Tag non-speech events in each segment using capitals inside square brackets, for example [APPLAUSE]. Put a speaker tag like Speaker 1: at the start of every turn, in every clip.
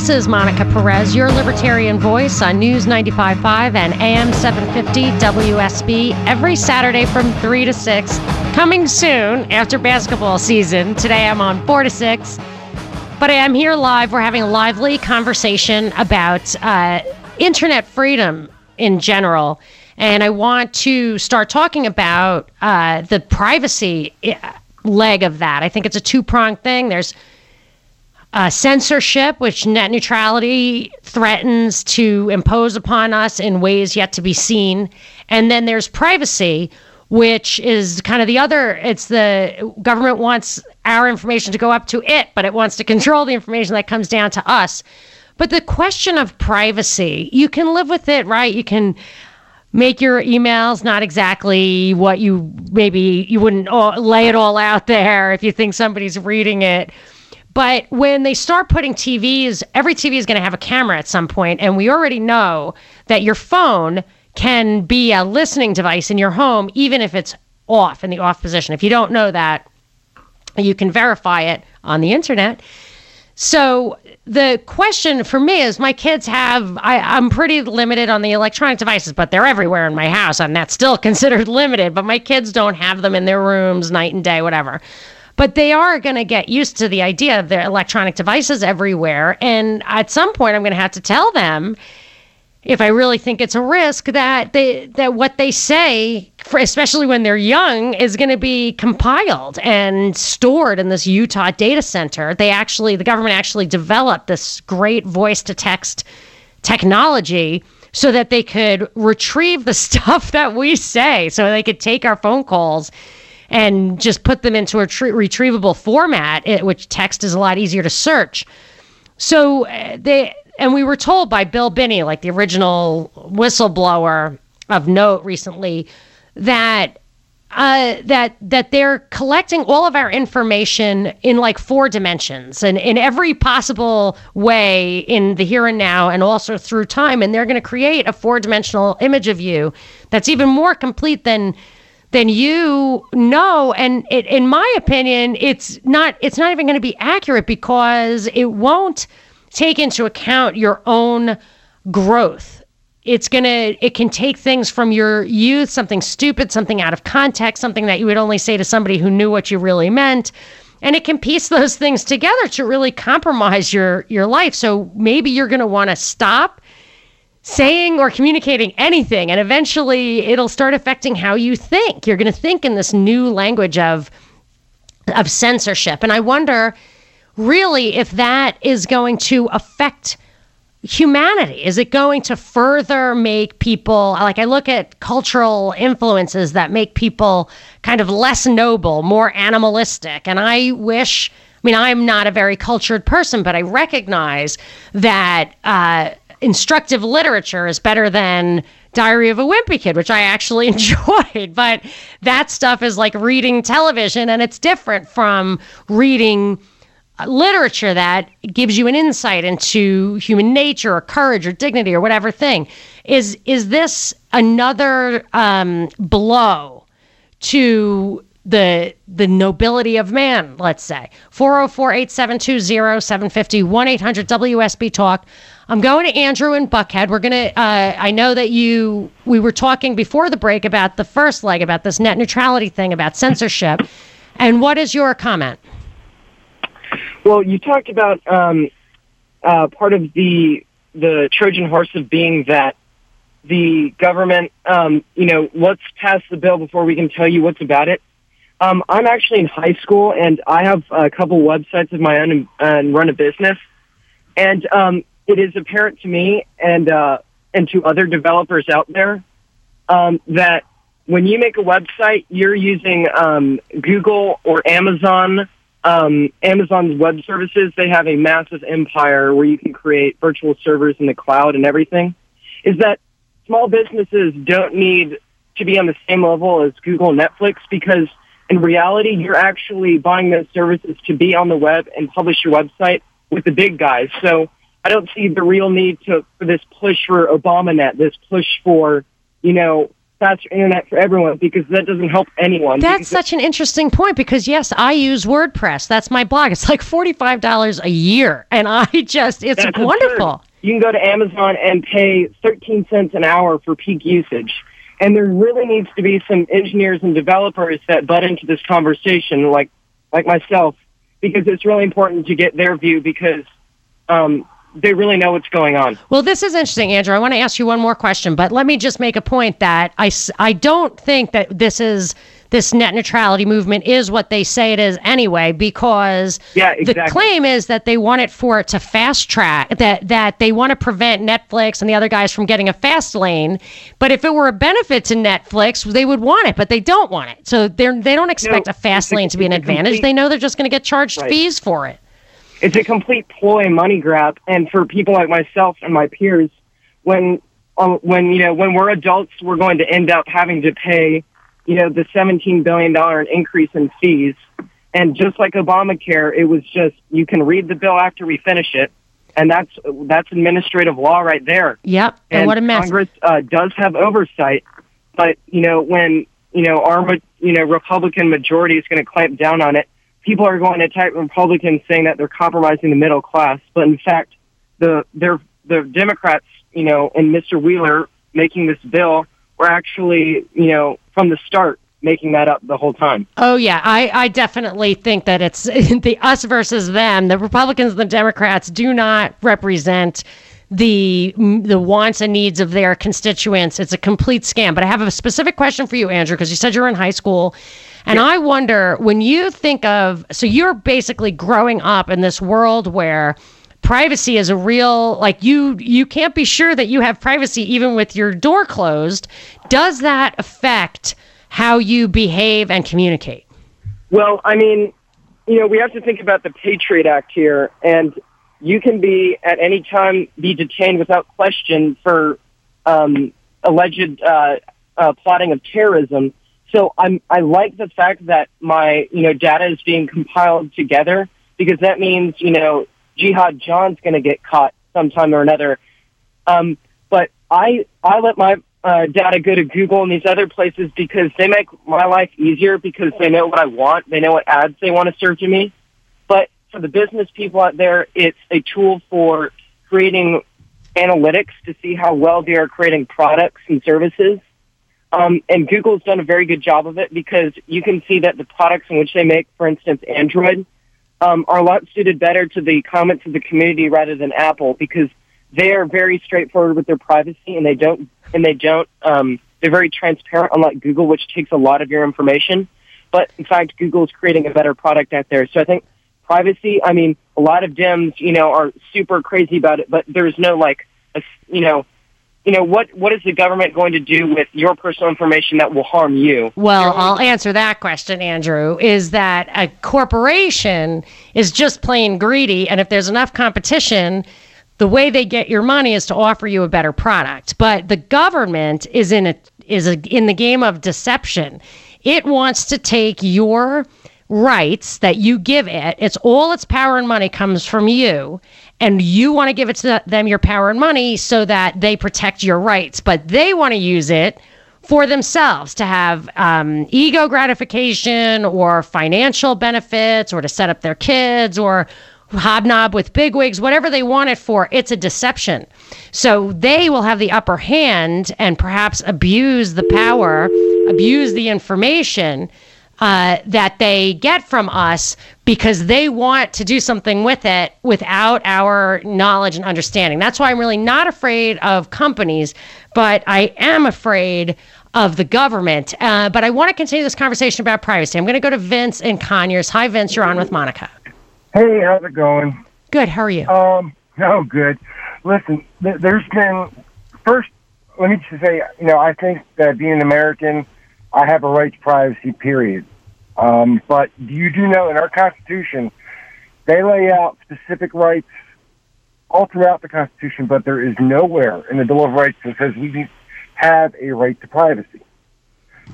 Speaker 1: This is Monica Perez, your libertarian voice on News 95.5 and AM 750 WSB every Saturday from 3 to 6. Coming soon after basketball season. Today I'm on 4 to 6. But I am here live. We're having a lively conversation about uh, internet freedom in general. And I want to start talking about uh, the privacy uh, leg of that. I think it's a two pronged thing. There's uh, censorship, which net neutrality threatens to impose upon us in ways yet to be seen. And then there's privacy, which is kind of the other. It's the government wants our information to go up to it, but it wants to control the information that comes down to us. But the question of privacy, you can live with it, right? You can make your emails not exactly what you maybe you wouldn't lay it all out there if you think somebody's reading it but when they start putting TVs, every TV is going to have a camera at some point, and we already know that your phone can be a listening device in your home, even if it's off in the off position. If you don't know that, you can verify it on the internet. So the question for me is my kids have I, am pretty limited on the electronic devices, but they're everywhere in my house, and that's still [LAUGHS] considered limited. But my kids don't have them in their rooms night and day, whatever. But they are going to get used to the idea of their electronic devices everywhere. And at some point, I'm going to have to tell them if I really think it's a risk that they that what they say, for, especially when they're young, is going to be compiled and stored in this Utah data center. They actually, the government actually developed this great voice to text technology so that they could retrieve the [LAUGHS] stuff that we say, so they could take our phone calls and just put them into a tre- retrievable format, it, which text is a lot easier to search. So uh, they and we were told by Bill Binney, like the original whistleblower of note recently, that uh, that that they're collecting all of our information in like four dimensions and in every possible way in the here and now and also through time and they're going to create a four dimensional image of you that's even more complete than then you know. And it, in my opinion it's not it's not even going to be accurate because it won't take into account your own growth. It's going to it can take things from your youth something stupid something out of context something that you would only say to somebody who knew what you really meant. And it can piece those things together to really compromise your your life. So maybe you're going to want to stop saying or communicating anything and eventually it'll start affecting how you think. You're going to think in this new language of of censorship. And i wonder really if that is going to affect humanity. Is it going to further make people like i look at cultural influences that make people kind of less noble more animalistic and i wish I mean, I'm not a very cultured person, but I recognize that uh, instructive literature is better than Diary of a Wimpy Kid, which I actually [LAUGHS] enjoyed. But that stuff is like reading television, and it's different from reading uh, literature that gives you an insight into human nature or courage or dignity or whatever thing. Is is this another um, blow to the the nobility of man, let's say. 404-872-0750, 1-800-WSB Talk. I'm going to Andrew and Buckhead. We're going to, uh, I know that you, we were talking before the break about the first leg, about this net neutrality thing, about censorship. [LAUGHS] and what is your comment?
Speaker 2: Well, you talked about um, uh, part of the the Trojan horse of being that the government, um, you know, let's pass the bill before we can tell you what's about it. Um, I'm actually in high school, and I have a couple websites of my own and, and run a business. And um, it is apparent to me and uh, and to other developers out there um, that when you make a website, you're using um, Google or Amazon. Um, Amazon's web services, they have a massive empire where you can create virtual servers in the cloud and everything. Is that small businesses don't need to be on the same level as Google and Netflix because in reality, you're actually buying those services to be on the web and publish your website with the big guys. So I don't see the real need to for this push for ObamaNet, this push for you know faster internet for everyone because that doesn't help anyone.
Speaker 1: That's such an interesting point because yes, I use WordPress. That's my blog. It's like forty five dollars a year, and I [LAUGHS] just it's wonderful.
Speaker 2: Absurd. You can go to Amazon and pay thirteen cents an hour for peak usage. And there really needs to be some engineers and developers that butt into this conversation, like like myself, because it's really important to get their view because um, they really know what's going on.
Speaker 1: Well, this is interesting, Andrew. I want to ask you one more question, but let me just make a point that I, I don't think that this is this net neutrality movement is what they say it is anyway because
Speaker 2: yeah, exactly.
Speaker 1: the claim is that they want it for it to fast track that that they want to prevent Netflix and the other guys from getting a fast lane but if it were a benefit to Netflix they would want it but they don't want it so they're they don't expect no, a fast lane to be an advantage complete, they know they're just going to get charged right. fees for it
Speaker 2: it's a complete ploy money grab. And for people like myself and my peers, when uh, when you know when we're adults, we're going to end up having to pay, you know, the seventeen billion dollar increase in fees. And just like Obamacare, it was just you can read the bill after we finish it, and that's that's administrative law right there.
Speaker 1: Yep. And, and what a mess.
Speaker 2: Congress uh, does have oversight, but you know when you know our you know Republican majority is going to clamp down on it, people are going to attack Republicans saying that they're compromising the middle class, but in fact, the they're the Democrats, you know, and Mr. Wheeler making this bill were actually, you know, from the start making that up the whole time.
Speaker 1: Oh yeah, I, I definitely think that it's [LAUGHS] the us versus them. The Republicans and the Democrats do not represent the the wants and needs of their constituents. It's a complete scam. But I have a specific question for you, Andrew, because you said you're in high school and yeah. I wonder when you think of, so you're basically growing up in this world where privacy is a real like you you can't be sure that you have privacy even with your door closed. Does that affect how you behave and communicate?
Speaker 2: Well i mean you know we have to think about the patriot act here and you can be at any time be detained without question for um, alleged uh, uh, plotting of terrorism so I'm, I like the fact that my, you know, data is being compiled together because that means, you know, Jihadi John's going to get caught sometime or another. Um, but I, I let my uh, data go to Google and these other places because they make my life easier because they know what I want. They know what ads they want to serve to me. But for the business people out there, it's a tool for creating analytics to see how well they are creating products and services. Um, and Google's done a very good job of it because you can see that the products in which they make, for instance, Android, um, are a lot suited better to the comments of the community rather than Apple because they are very straightforward with their privacy and they don't and they don't um, they're very transparent, unlike Google, which takes a lot of your information. But in fact, Google is creating a better product out there. So I think privacy. I mean, a lot of Dems, you know, are super crazy about it, but there's no like, a, you know, you know what what is the government going to do with your personal information that will harm you?
Speaker 1: Well i'll answer that question andrew is that a corporation is just plain greedy and if there's enough competition the way they get your money is to offer you a better product. But the government is in a is a, in the game of deception. It wants to take your rights that you give it. It's all its power and money comes from you and you want to give it to them your power and money so that they protect your rights, but they want to use it for themselves to have um, ego gratification or financial benefits or to set up their kids or hobnob with bigwigs, whatever they want it for, it's a deception. So they will have the upper hand and perhaps abuse the power, abuse the information uh, that they get from us because they want to do something with it without our knowledge and understanding. That's why I'm really not afraid of companies, but I am afraid of the government. Uh, but I want to continue this conversation about privacy. I'm going to go to Vince and Conyers. Hi, Vince. You're on with Monica.
Speaker 3: Hey, how's it going?
Speaker 1: Good. How are you?
Speaker 3: Um, oh, good. Listen, th- there's been first. Let me just say, you know, I think that being an American, I have a right to privacy. Period. Um, but you do know in our Constitution, they lay out specific rights all throughout the Constitution, but there is nowhere in the Bill of Rights that says we have a right to privacy.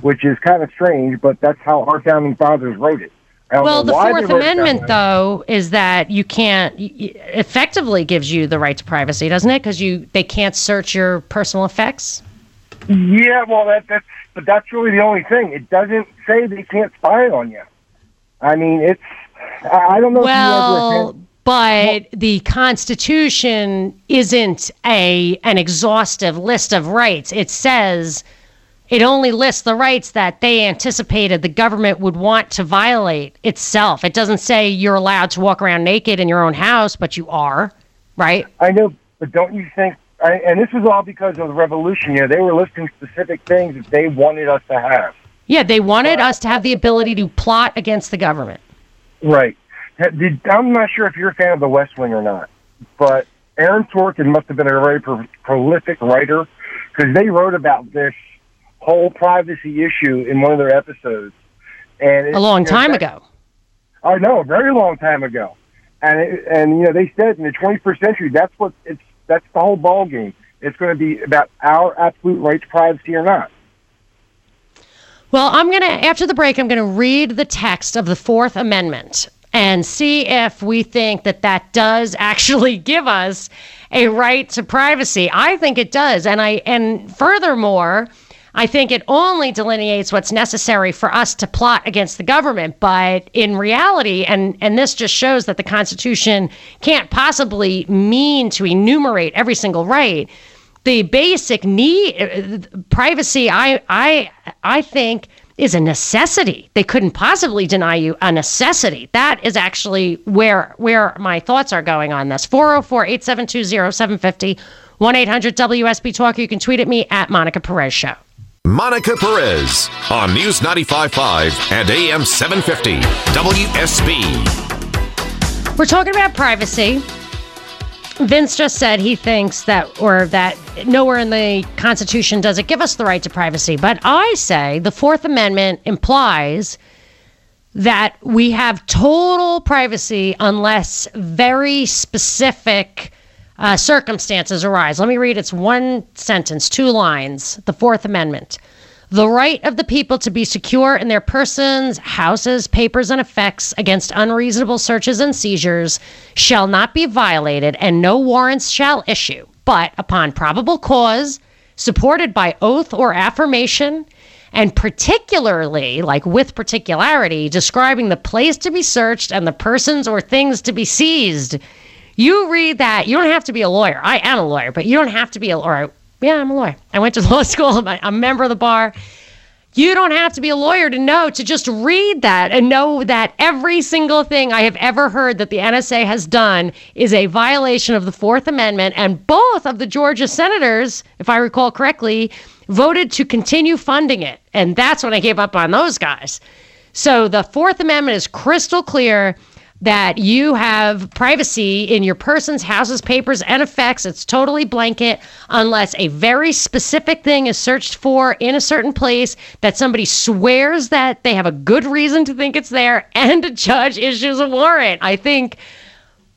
Speaker 3: which is kind of strange, but that's how our founding fathers wrote it.
Speaker 1: Well, the Fourth Amendment, though, is that you can't effectively gives you the right to privacy, doesn't it? Because you they can't search your personal effects.
Speaker 3: Yeah, well, that that's but that's really the only thing. It doesn't say they can't spy on you. I mean, it's I don't know.
Speaker 1: Well, but the Constitution isn't a an exhaustive list of rights. It says it only lists the rights that they anticipated the government would want to violate itself. It doesn't say you're allowed to walk around naked in your own house, but you are, right?
Speaker 3: I know, but don't you think? I, and this was all because of the revolution. You know, they were listing specific things that they wanted us to have.
Speaker 1: Yeah, they wanted us to have the ability to plot against the government.
Speaker 3: Right. I'm not sure if you're a fan of The West Wing or not, but Aaron Sorkin must have been a very pro- prolific writer because they wrote about this whole privacy issue in one of their episodes. And
Speaker 1: it, a long time you know, ago.
Speaker 3: I know, a very long time ago. And it, and you know they said in the 21st century that's what it's that's the whole ball game. It's going to be about our absolute right to privacy or not.
Speaker 1: Well, I'm going to after the break I'm going to read the text of the 4th amendment and see if we think that that does [LAUGHS] actually give us a right to privacy. I think it does. And I and furthermore, I think it only delineates what's necessary for us to plot against the government. But in reality, and, and this just shows that the Constitution can't possibly mean to enumerate every single right. The basic need, uh, privacy, I, I, I think, is a necessity. They couldn't possibly deny you a necessity. That is actually where where my thoughts are going on this. 404 872 0750 1 800 WSB Talk. You can tweet at me at Monica Perez Show.
Speaker 4: Monica Perez on News 95.5 and AM 750 WSB.
Speaker 1: We're talking about privacy. Vince just said he thinks that, or that nowhere in the Constitution does it give us the right to privacy. But I say the Fourth Amendment implies that we have total privacy unless very specific uh, circumstances arise. Let me read it's one sentence, two lines. The Fourth Amendment. The right of the people to be secure in their persons, houses, papers, and effects against unreasonable searches and seizures shall not be violated, and no warrants shall issue, but upon probable cause, supported by oath or affirmation, and particularly, like with particularity, describing the place to be searched and the persons or things to be seized you read that. You don't have to be a lawyer. I am a lawyer, but you don't have to be a lawyer. Yeah, I'm a lawyer. I went to [LAUGHS] law school. I'm a member of the bar. You don't have to be a lawyer to know, to just read that and know that every single thing I have ever heard that the NSA has done is a violation of the Fourth Amendment. And both of the Georgia senators, if I recall correctly, voted to continue funding it. And that's when I gave up on those guys. So the Fourth Amendment is crystal clear that you have privacy in your person's houses, papers, and effects. It's totally blanket unless a very specific thing is searched for in a certain place that somebody swears that they have a good reason to think it's there [LAUGHS] and a judge issues a warrant. I think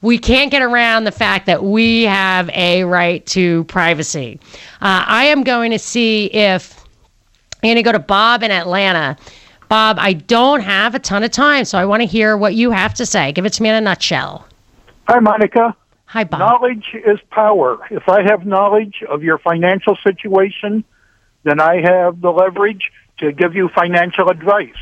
Speaker 1: we can't get around the fact that we have a right to privacy. Uh, I am going to see if I'm going to go to Bob in Atlanta. Bob, I don't have a ton of time, so I want to hear what you have to say. Give it to me in a nutshell.
Speaker 5: Hi, Monica.
Speaker 1: Hi, Bob.
Speaker 5: Knowledge is power. If I have knowledge of your financial situation, then I have the leverage to give you financial advice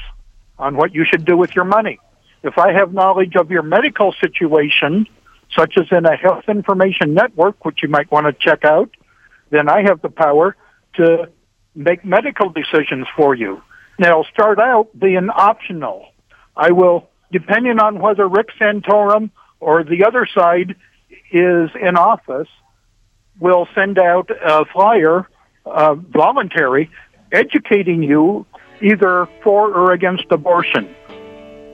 Speaker 5: on what you should do with your money. If I have knowledge of your medical situation, such as in a health information network, which you might want to check out, then I have the power to make medical decisions for you. Now, start out being optional. I will, depending on whether Rick Santorum or the other side is in office, will send out a flyer, uh, voluntary, educating you either for or against abortion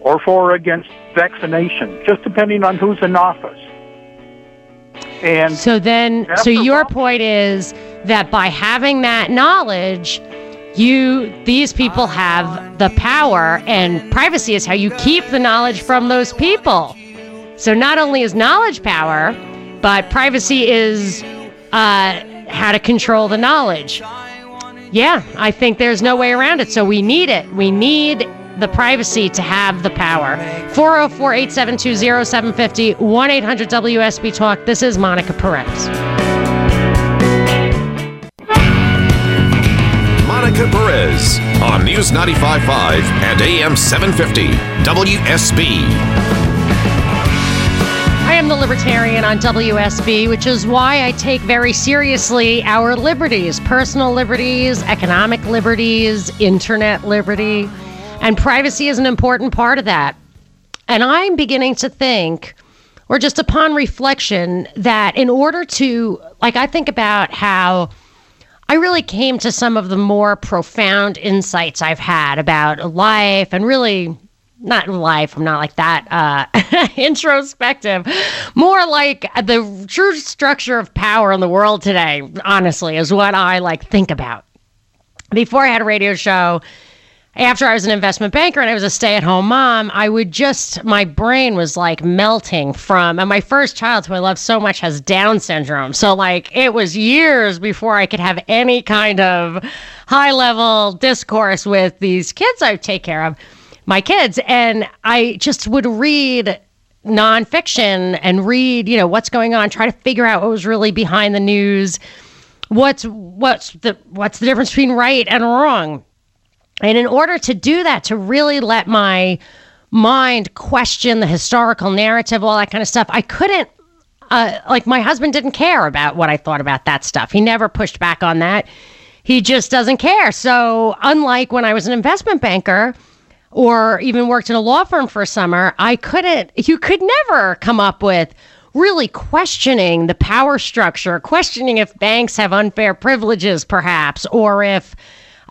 Speaker 5: or for or against vaccination, just depending on who's in office.
Speaker 1: And so then, so your point is that by having that knowledge, you these people have the power and privacy is how you keep the knowledge from those people so not only is knowledge power but privacy is uh, how to control the knowledge Yeah, I think there's no way around it. So we need it. We need the privacy to have the power. 404 872 0750 1 800 WSB Talk. This is Monica Perez.
Speaker 4: Perez on News 95.5 and AM 750 WSB.
Speaker 1: I am the Libertarian on WSB, which is why I take very seriously our liberties personal liberties, economic liberties, internet liberty, and privacy is an important part of that. And I'm beginning to think, or just upon reflection, that in order to, like, I think about how I really came to some of the more profound insights I've had about life and really not life. I'm not like that uh, [LAUGHS] introspective. More like the true structure of power in the world today. Honestly, is what I like think about. Before I had a radio show, after I was an investment banker and I was a stay at home mom, I would just, my brain was like melting from, and my first child, who I love so much, has Down syndrome. So, like, it was years before I could have any kind of high level discourse with these kids I take care of, my kids. And I just would read nonfiction and read, you know, what's going on, try to figure out what was really behind the news. What's what's the what's the difference between right and wrong? And in order to do that, to really let my mind question the historical narrative, all that kind of stuff, I couldn't. Uh, like my husband didn't care about what I thought about that stuff. He never pushed back on that. He just doesn't care. So, unlike when I was an investment banker or even worked in a law firm for a summer, I couldn't, you could never come up with really questioning the power structure, questioning if banks have unfair privileges, perhaps, or if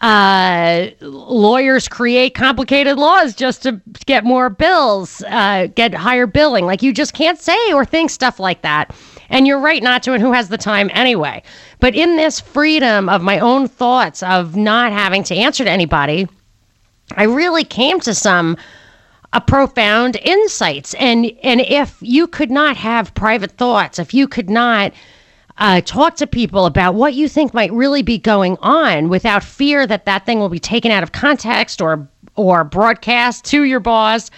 Speaker 1: uh, lawyers create complicated laws just to get more bills, uh, get higher billing. Like you just can't say or think stuff like that. And you're right not to, and who has the time anyway? But in this freedom of my own thoughts, of not having to answer to anybody, I really came to some a profound insights. And and if you could not have private thoughts, if you could not uh, talk to people about what you think might really be going on without fear that that thing will be taken out of context or or broadcast to your boss.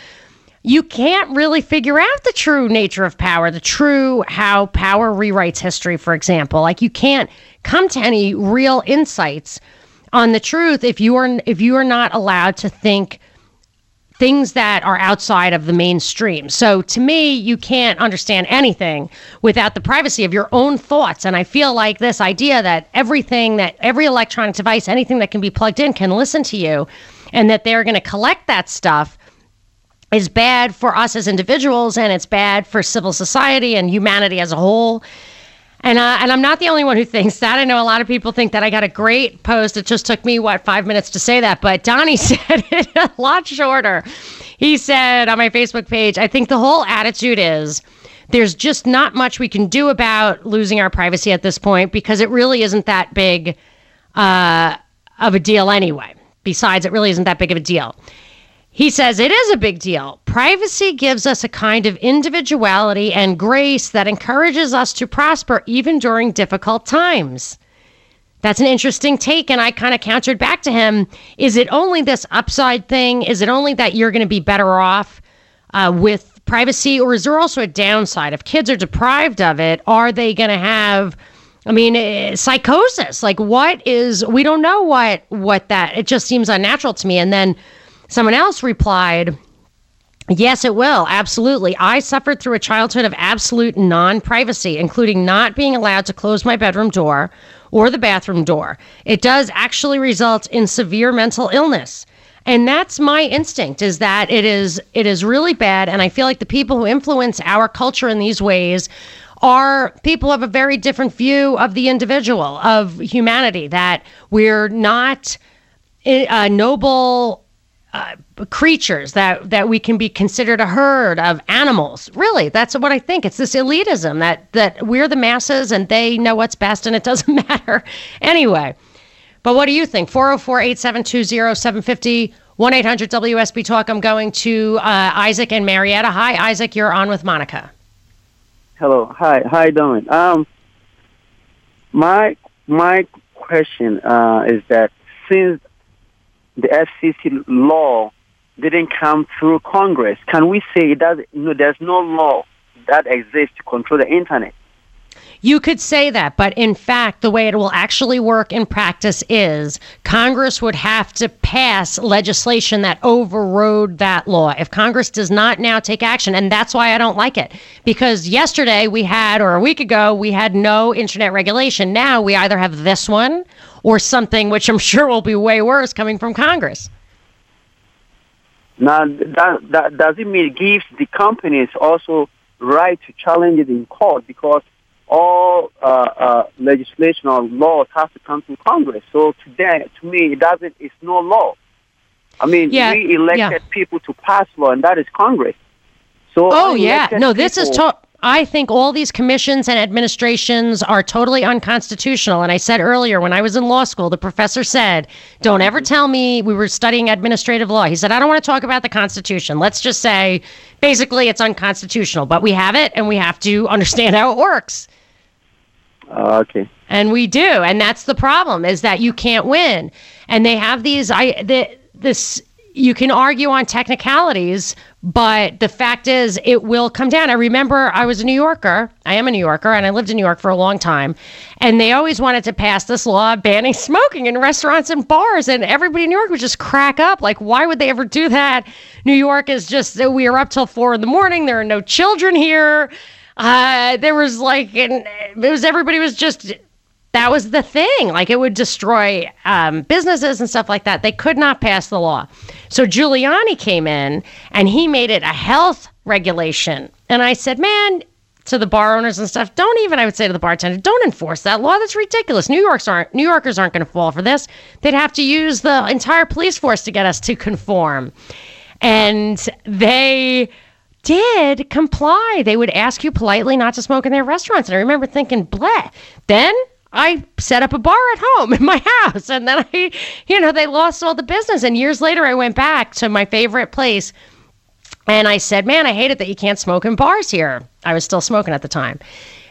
Speaker 1: You can't really figure out the true nature of power the true how power rewrites history for example. Like you can't come to any real insights on the truth if you are if you are not allowed to think things that are outside of the mainstream. So to me, you can't understand anything without the privacy of your own thoughts. And I feel like this idea that everything that every electronic device, anything that can be plugged in can listen to you and that they're going to collect that stuff is bad for us as individuals and it's bad for civil society and humanity as a whole. And, uh, and I'm not the only one who thinks that. I know a lot of people think that. I got a great post. It just took me, what, five minutes to say that. But Donnie [LAUGHS] said it a lot shorter. He said on my Facebook page, I think the whole attitude is there's just not much we can do about losing our privacy at this point because it really isn't that big uh, of a deal anyway. Besides, it really isn't that big of a deal. He says it is a big deal. Privacy gives us a kind of individuality and grace that encourages us to prosper even during difficult times. That's an interesting take. And I kind of countered back to him Is it only this upside thing? Is it only that you're going to be better off uh, with privacy? Or is there also a downside? If kids are deprived of it, are they going to have. I mean, uh, psychosis. Like, what is? We don't know what what that. It just seems unnatural to me. And then Someone else replied, Yes, it will. Absolutely. I suffered through a childhood of absolute non privacy, including not being allowed to close my bedroom door or the bathroom door. It does actually result in severe mental illness. And that's my instinct is that it is it is really bad and I feel like the people who influence our culture in these ways are people of a very different view of the individual, of humanity that we're not uh, noble uh, creatures that that we can be considered a herd of animals. Really, that's what I think. It's this elitism that that we're the masses and they know what's best and it doesn't [LAUGHS] matter anyway. But what do you think? 404-872-0750 1-800-WSB Talk. I'm going to uh, Isaac and Marietta. Hi, Isaac. You're on with Monica.
Speaker 6: Hello. Hi. You doing? Um, my my question uh, is that since the FCC law didn't come through Congress, can we say that know, there's no law that exists to control the internet?
Speaker 1: You could say that, but in fact, the way it will actually work in practice is Congress would have to pass legislation that overrode that law. If Congress does not now take action, and that's why I don't like it, because yesterday we had, or a week ago, we had no internet regulation. Now we either have this one or something which I'm sure will be way worse coming from Congress.
Speaker 6: Now, that, that does it mean it gives the companies also right to challenge it in court because all uh, uh, legislation or laws have to come from Congress. So today, to me, it doesn't. It's no law. I mean,
Speaker 1: Yeah,
Speaker 6: we elected
Speaker 1: yeah.
Speaker 6: people to pass law, and that is Congress. So
Speaker 1: Oh yeah, no, this is
Speaker 6: people-
Speaker 1: to- I think all these commissions and administrations are totally unconstitutional. And I said earlier when I was in law school, the professor said, "Don't ever tell me we were studying administrative law." He said, "I don't want to talk about the Constitution. Let's just say, basically, it's unconstitutional, but we have it, and we have to understand how it works."
Speaker 6: Uh, okay.
Speaker 1: And we do, and that's the problem is that you can't win. And they have these I the, this you can argue on technicalities, but the fact is it will come down. I remember I was a New Yorker. I am a New Yorker and I lived in New York for a long time. And they always wanted to pass this law banning [LAUGHS] smoking in restaurants and bars and everybody in New York would just crack up like why would they ever do that? New York is just we are up till 4 in the morning. There are no children here. Uh, there was like, and it was everybody was just that was the thing. Like it would destroy um, businesses and stuff like that. They could not pass the law. So Giuliani came in and he made it a health regulation. And I said, man, to the bar owners and stuff, don't even, I would say to the bartender, don't enforce that law. That's ridiculous. New York's aren't, New Yorkers aren't going to fall for this. They'd have to use the entire police force to get us to conform. And they did comply. They would ask you politely not to smoke in their restaurants. And I remember thinking, bleh. Then I set up a bar at home in my house. And then I, you know, they lost all the business. And years later, I went back to my favorite place and I said, man, I hate it that you can't smoke in bars here. I was still smoking at the time.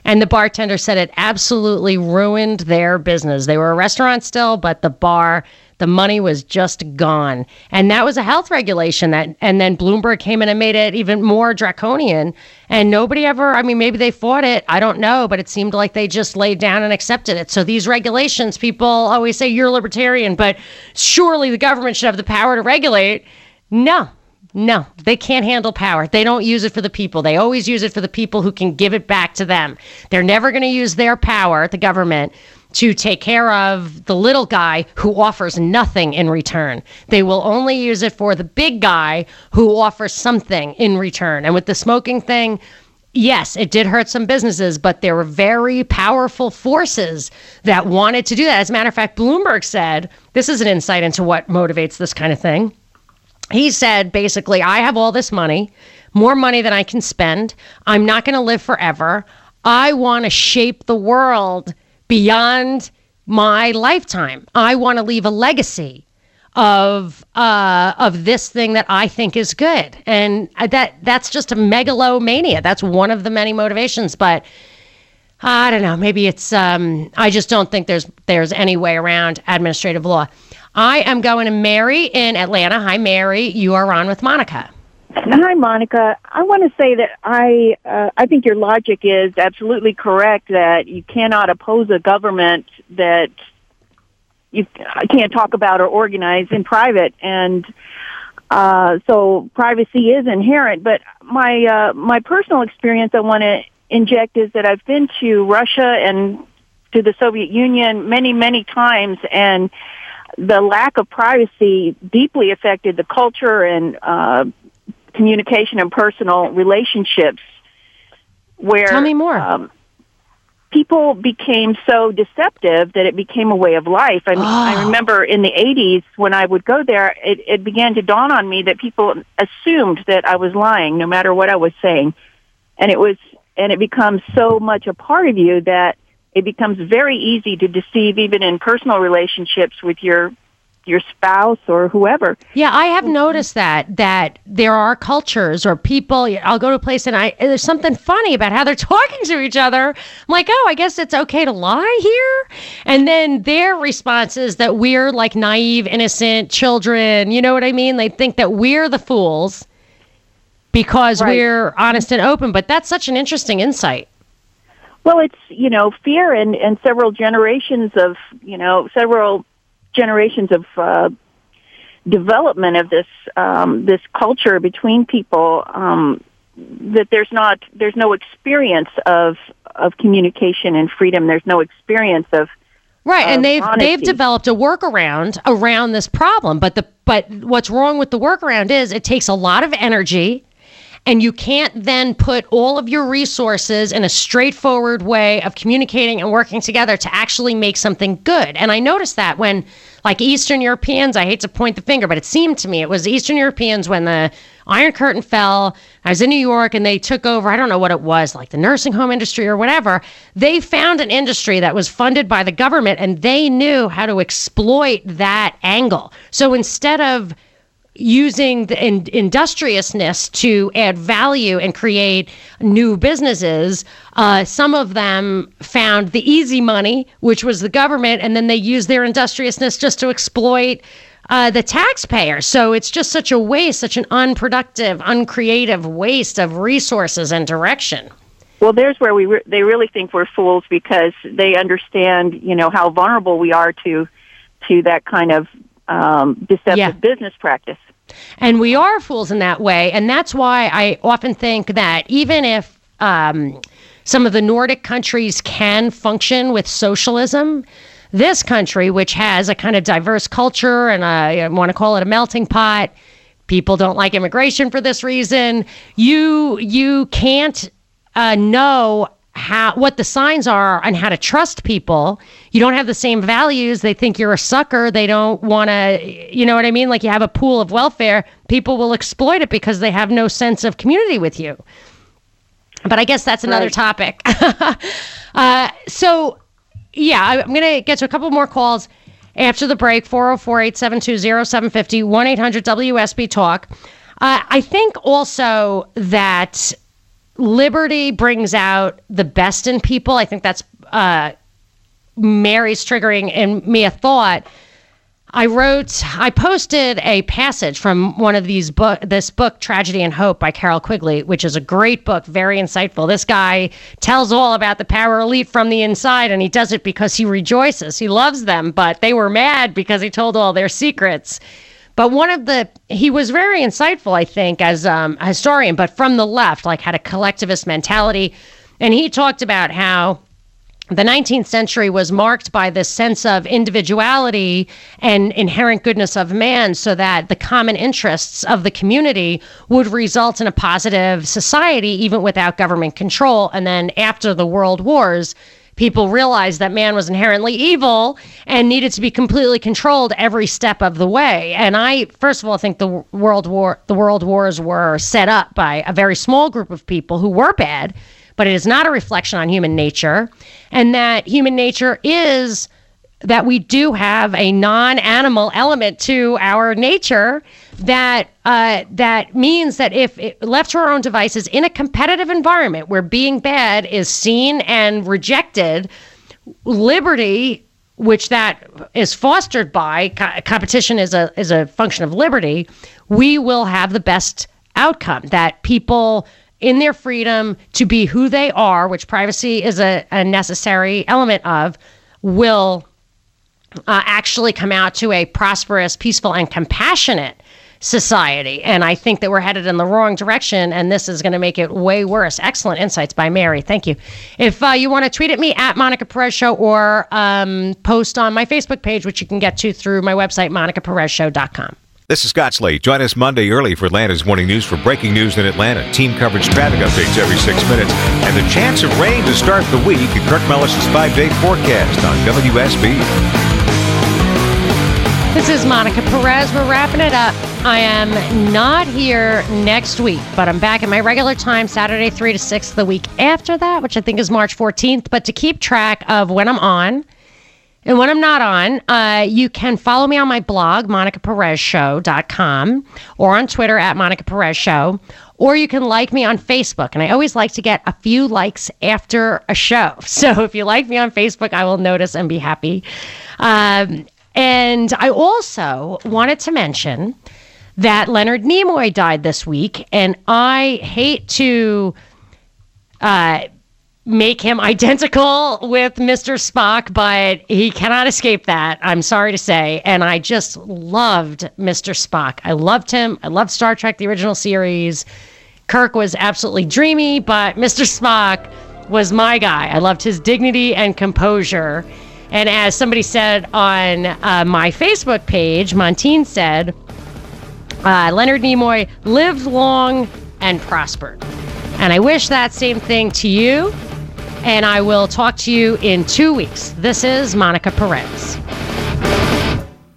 Speaker 1: And the bartender said it absolutely ruined their business. They were a restaurant still, but the bar, the money was just gone. And that was a health regulation that and then Bloomberg came in and made it even more draconian. And nobody ever I mean maybe they fought it, I don't know, but it seemed like they just laid down and accepted it. So these regulations, people always say you're libertarian, but surely the government should have the power to regulate. No, no, they can't handle power. They don't use it for the people. They always use it for the people who can give it back to them. They're never going to use their power, the government, to take care of the little guy who offers nothing in return. They will only use it for the big guy who offers something in return. And with the smoking thing, yes, it did hurt some businesses, but there were very powerful forces that wanted to do that. As a matter of fact, Bloomberg said this is an insight into what motivates this kind of thing he said basically, I have all this money, more money than I can spend. I'm not going to live forever. I want to shape the world beyond my lifetime. I want to leave a legacy of uh, of this thing that I think is good, and that that's just a megalomania. That's one of the many motivations, but. I don't know. Maybe it's. Um, I just don't think there's there's any way around administrative law. I am going to Mary in Atlanta. Hi, Mary. You are on with Monica.
Speaker 7: Hi, Monica. I want to say that I uh, I think your logic is absolutely correct that you cannot oppose a government that you can't talk about or organize in private, and uh, so privacy is inherent. But my uh, my personal experience, I want to inject is that I've been to Russia and to the Soviet Union many many times, and the lack of privacy deeply affected the culture and uh, communication and personal relationships. Where
Speaker 1: Tell me more.
Speaker 7: Um, people became so deceptive that it became a way of life. I, mean, I
Speaker 1: Oh.
Speaker 7: remember in the 80s when I would go there, it, it began to dawn on me that people assumed that I was lying no matter what I was saying. And it was, and it becomes so much a part of you that it becomes very easy to deceive even in personal relationships with your your spouse or whoever.
Speaker 1: Yeah, I have noticed that that there are cultures or people. I'll go to a place and I there's something funny about how they're [LAUGHS] talking to each other. I'm like, oh, I guess it's okay to lie here. And then their response is that we're like naive, innocent children. You know what I mean? They think that we're the fools because
Speaker 7: Right.
Speaker 1: we're honest and open. But that's such an interesting insight.
Speaker 7: Well, it's you know fear and and several generations of you know several generations of uh, development of this um, this culture between people um, that there's not there's no experience of of communication and freedom. There's no experience of
Speaker 1: Right, and they've
Speaker 7: honesty.
Speaker 1: they've developed a workaround around this problem. But the but what's wrong with the workaround is it takes a lot of energy, and you can't then put all of your resources in a straightforward way of communicating and working together to actually make something good. And I noticed that when like Eastern Europeans, I hate to point the finger, but it seemed to me it was Eastern Europeans when the Iron Curtain fell. I was in New York and they took over, I don't know what it was, like the nursing home industry or whatever. They found an industry that was funded by the government and they knew how to exploit that angle. So instead of using the in, industriousness to add value and create new businesses. Uh, some of them found the easy money, which was the government, and then they used their industriousness just to exploit. Uh, the taxpayer. So it's just such a waste, such an unproductive, uncreative waste of resources and direction.
Speaker 7: Well, there's where we re- they really think we're fools because they understand, you know, how vulnerable we are to to that kind of um, deceptive
Speaker 1: Yeah.
Speaker 7: business practice.
Speaker 1: And we are fools in that way. And that's why I often think that even if um, some of the Nordic countries can function with socialism, this country, which has a kind of diverse culture and I want to call it a melting pot, people don't like immigration for this reason. You you can't uh, know how what the signs are and how to trust people. You don't have the same values. They think you're a sucker. They don't want to, you know what I mean? Like you have a pool of welfare. People will exploit it because they have no sense of community with you. But I guess that's another
Speaker 7: Right.
Speaker 1: topic. [LAUGHS] uh, so, yeah, I- I'm going to get to a couple more calls after the break 404 872 0750 1 800 WSB Talk. Uh, I think also that liberty brings out the best in people. I think that's uh, Mary's triggering in me a thought. I wrote, I posted a passage from one of these book, this book, Tragedy and Hope by Carroll Quigley, which is a great book, very insightful. This guy tells all about the power elite from the inside, and he does it because he rejoices. He loves them, but they were mad because he told all their secrets. But one of the, he was very insightful, I think, as um, a historian, but from the left, like had a collectivist mentality. And he talked about how the 19th century was marked by this sense of individuality and inherent goodness of man so that the common interests of the community would result in a positive society even without government control and then after the world wars people realized that man was inherently evil and needed to be completely controlled every step of the way. And i first of all think the world war the world wars were set up by a very small group of people who were bad but it is not a reflection on human nature, and that human nature is that we do have a non-animal element to our nature that uh, that means that if it, left to our own devices in a competitive environment where being bad is seen and rejected, liberty which that is fostered by co- competition is a is a function of liberty we will have the best outcome. That people in their freedom to be who they are which privacy is a, a necessary element of will uh, actually come out to a prosperous peaceful and compassionate society and i think that we're headed in the wrong direction and this is going to make it way worse excellent insights by mary thank you if uh, you want to tweet at me at monica perez show or um, post on my facebook page which you can get to through my website monicaperezshow.com
Speaker 4: This is Scott Slade. Join us Monday early for Atlanta's morning news for breaking news in Atlanta. Team coverage traffic updates every six minutes. And the chance of rain to start the week at Kirk Mellish's five day forecast on WSB.
Speaker 1: This is Monica Perez. We're wrapping it up. I am not here next week, but I'm back at my regular time, Saturday, 3 to 6, the week after that, which I think is March 14th. But to keep track of when I'm on And when I'm not on, uh, you can follow me on my blog, monicaperezshow.com, or on Twitter at Monica Perez Show, or you can like me on Facebook. And I always like to get a few likes after a show. [LAUGHS] So if you like me on Facebook, I will notice and be happy. Um, and I also wanted to mention that Leonard Nimoy died this week, and I hate to uh, make him [LAUGHS] identical with Mr. Spock, but he cannot escape that. I'm sorry to say. And I just loved Mr. Spock. I loved him. I loved Star Trek, the original series. Kirk was absolutely dreamy, but Mr. Spock was my guy. I loved his dignity and composure. And as somebody said on uh, my Facebook page, Montine said, uh, Leonard Nimoy lived long and prospered. And I wish that same thing to you. And I will talk to you in two weeks. This is Monica Perez.